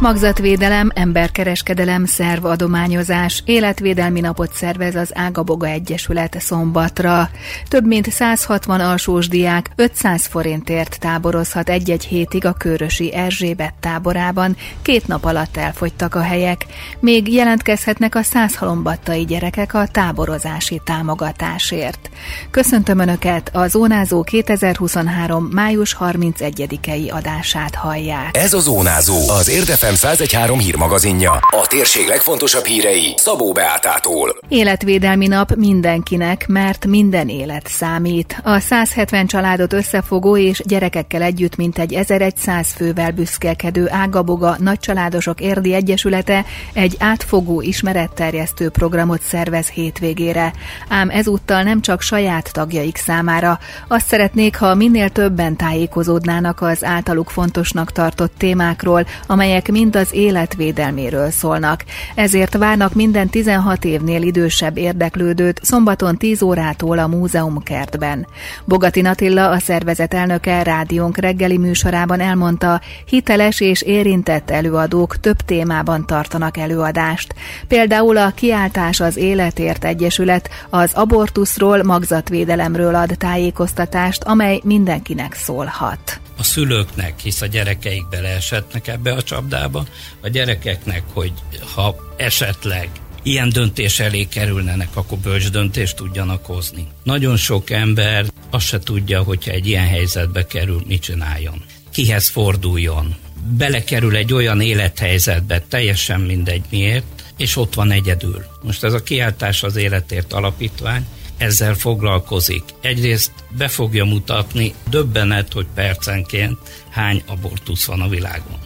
Magzatvédelem, emberkereskedelem, szervadományozás, életvédelmi napot szervez az Ágaboga Egyesület szombatra. Több mint 160 alsós diák 500 forintért táborozhat egy-egy hétig a Körösi Erzsébet táborában. Két nap alatt elfogytak a helyek. Még jelentkezhetnek a százhalombattai gyerekek a táborozási támogatásért. Köszöntöm Önöket, a Zónázó 2023. május 31-i adását hallják. Ez a Zónázó, az Érdefem FM 1013 hírmagazinja. A térség legfontosabb hírei Szabó Beátától. Életvédelmi nap mindenkinek, mert minden élet számít. A 170 családot összefogó és gyerekekkel együtt mintegy 1100 fővel büszkelkedő Ágaboga Nagycsaládosok Érdi Egyesülete egy átfogó ismeretterjesztő programot szervez hétvégére. Ám ezúttal nem csak saját tagjaik számára. Azt szeretnék, ha minél többen tájékozódnának az általuk fontosnak tartott témákról, amelyek mind az életvédelméről szólnak. Ezért várnak minden 16 évnél idősebb érdeklődőt szombaton 10 órától a múzeum kertben. Bogati Natilla, a szervezet elnöke rádiónk reggeli műsorában elmondta, hiteles és érintett előadók több témában tartanak előadást. Például a Kiáltás az Életért Egyesület az abortuszról, magzatvédelemről ad tájékoztatást, amely mindenkinek szólhat a szülőknek, hisz a gyerekeik beleeshetnek ebbe a csapdába, a gyerekeknek, hogy ha esetleg ilyen döntés elé kerülnenek, akkor bölcs döntést tudjanak hozni. Nagyon sok ember azt se tudja, hogyha egy ilyen helyzetbe kerül, mit csináljon. Kihez forduljon. Belekerül egy olyan élethelyzetbe, teljesen mindegy miért, és ott van egyedül. Most ez a kiáltás az életért alapítvány, ezzel foglalkozik. Egyrészt be fogja mutatni döbbenet, hogy percenként hány abortusz van a világon.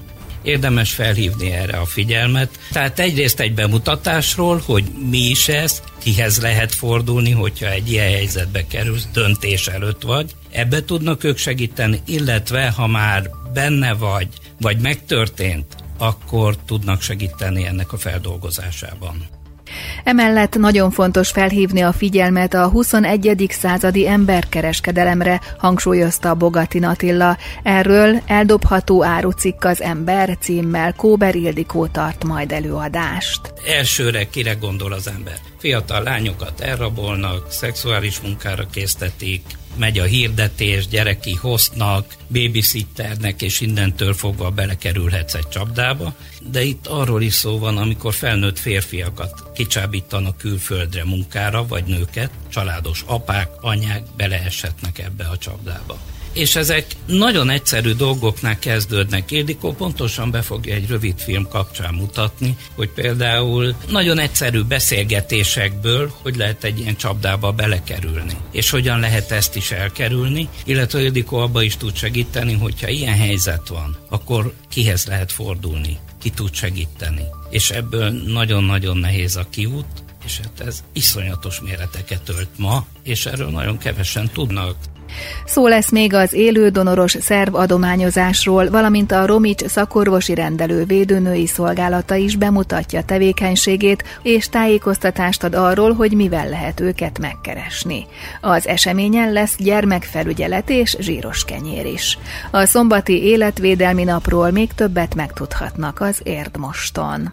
Érdemes felhívni erre a figyelmet. Tehát egyrészt egy bemutatásról, hogy mi is ez, kihez lehet fordulni, hogyha egy ilyen helyzetbe kerül, döntés előtt vagy. Ebbe tudnak ők segíteni, illetve ha már benne vagy, vagy megtörtént, akkor tudnak segíteni ennek a feldolgozásában. Emellett nagyon fontos felhívni a figyelmet a 21. századi emberkereskedelemre, hangsúlyozta Bogatin Attila. Erről eldobható árucikk az ember címmel Kóber Ildikó tart majd előadást. Elsőre kire gondol az ember? Fiatal lányokat elrabolnak, szexuális munkára késztetik, megy a hirdetés, gyereki hoznak, babysitternek, és innentől fogva belekerülhetsz egy csapdába. De itt arról is szó van, amikor felnőtt férfiakat kicsábítanak külföldre munkára, vagy nőket, családos apák, anyák beleeshetnek ebbe a csapdába és ezek nagyon egyszerű dolgoknál kezdődnek. Ildikó pontosan be fogja egy rövid film kapcsán mutatni, hogy például nagyon egyszerű beszélgetésekből, hogy lehet egy ilyen csapdába belekerülni, és hogyan lehet ezt is elkerülni, illetve Ildikó abba is tud segíteni, hogyha ilyen helyzet van, akkor kihez lehet fordulni, ki tud segíteni. És ebből nagyon-nagyon nehéz a kiút, és hát ez iszonyatos méreteket ölt ma, és erről nagyon kevesen tudnak. Szó lesz még az élő donoros szerv adományozásról, valamint a Romics szakorvosi rendelő védőnői szolgálata is bemutatja tevékenységét, és tájékoztatást ad arról, hogy mivel lehet őket megkeresni. Az eseményen lesz gyermekfelügyelet és zsíros kenyér is. A szombati életvédelmi napról még többet megtudhatnak az Érdmoston.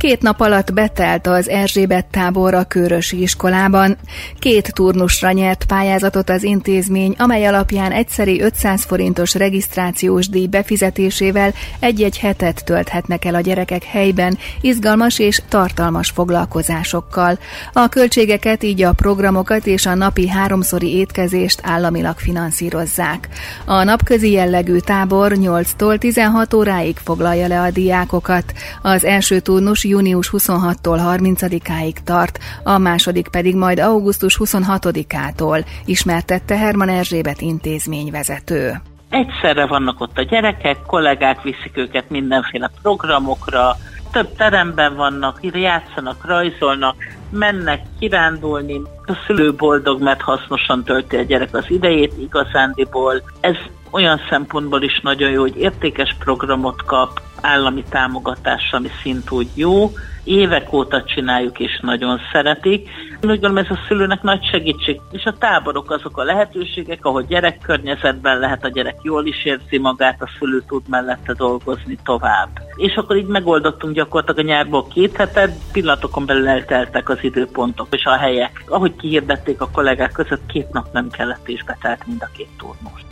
Két nap alatt betelt az Erzsébet tábor a Körösi iskolában. Két turnusra nyert pályázatot az intézmény, amely alapján egyszeri 500 forintos regisztrációs díj befizetésével egy-egy hetet tölthetnek el a gyerekek helyben, izgalmas és tartalmas foglalkozásokkal. A költségeket így a programokat és a napi háromszori étkezést államilag finanszírozzák. A napközi jellegű tábor 8-tól 16 óráig foglalja le a diákokat. Az első turnus június 26-tól 30-áig tart, a második pedig majd augusztus 26-ától, ismertette Herman Erzsébet intézményvezető. Egyszerre vannak ott a gyerekek, kollégák viszik őket mindenféle programokra, több teremben vannak, játszanak, rajzolnak, mennek kirándulni, a szülő boldog, mert hasznosan tölti a gyerek az idejét igazándiból. Ez olyan szempontból is nagyon jó, hogy értékes programot kap, állami támogatás, ami szintúgy jó, évek óta csináljuk, és nagyon szeretik. Én úgy gondolom, ez a szülőnek nagy segítség, és a táborok azok a lehetőségek, ahol gyerekkörnyezetben lehet, a gyerek jól is érzi magát, a szülő tud mellette dolgozni tovább. És akkor így megoldottunk gyakorlatilag a nyárból két hetet, pillanatokon belül elteltek az időpontok és a helyek. Ahogy kihirdették a kollégák között, két nap nem kellett és betelt mind a két turnus.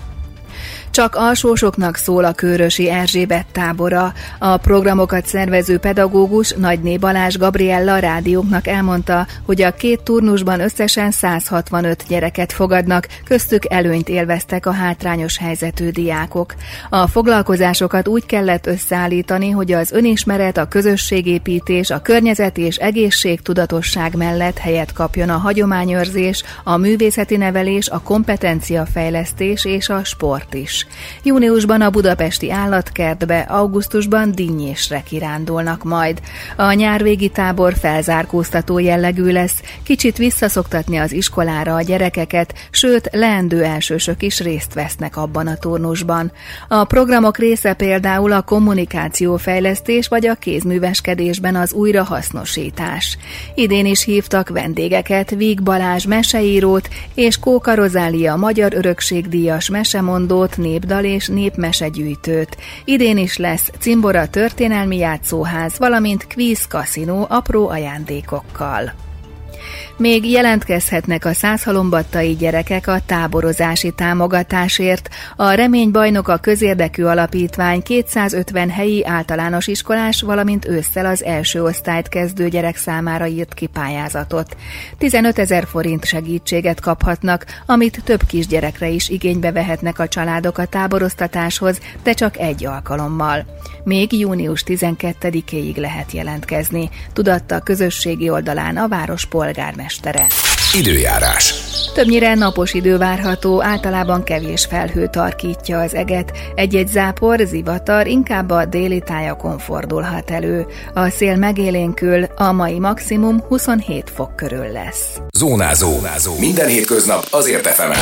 Csak alsósoknak szól a Körösi Erzsébet tábora. A programokat szervező pedagógus Nagyné Balázs Gabriella rádióknak elmondta, hogy a két turnusban összesen 165 gyereket fogadnak, köztük előnyt élveztek a hátrányos helyzetű diákok. A foglalkozásokat úgy kellett összeállítani, hogy az önismeret, a közösségépítés, a környezet és egészségtudatosság mellett helyet kapjon a hagyományőrzés, a művészeti nevelés, a kompetenciafejlesztés és a sport is. Júniusban a budapesti állatkertbe, augusztusban dinnyésre kirándulnak majd. A nyárvégi tábor felzárkóztató jellegű lesz, kicsit visszaszoktatni az iskolára a gyerekeket, sőt, leendő elsősök is részt vesznek abban a turnusban. A programok része például a kommunikációfejlesztés vagy a kézműveskedésben az újrahasznosítás. Idén is hívtak vendégeket, Víg Balázs meseírót és Kóka Rozália Magyar Örökségdíjas mesemondót, népdal és népmesegyűjtőt. Idén is lesz cimbora történelmi játszóház, valamint kvíz kaszinó apró ajándékokkal. Még jelentkezhetnek a százhalombattai gyerekek a táborozási támogatásért. A Remény Bajnok a közérdekű alapítvány 250 helyi általános iskolás, valamint ősszel az első osztályt kezdő gyerek számára írt ki pályázatot. 15 ezer forint segítséget kaphatnak, amit több kisgyerekre is igénybe vehetnek a családok a táboroztatáshoz, de csak egy alkalommal. Még június 12-éig lehet jelentkezni, tudatta a közösségi oldalán a város polgármestere. Időjárás. Többnyire napos idő várható, általában kevés felhő tarkítja az eget, egy-egy zápor, zivatar inkább a déli tájakon fordulhat elő. A szél megélénkül, a mai maximum 27 fok körül lesz. Zónázó. Zónázó. Minden hétköznap azért efemen.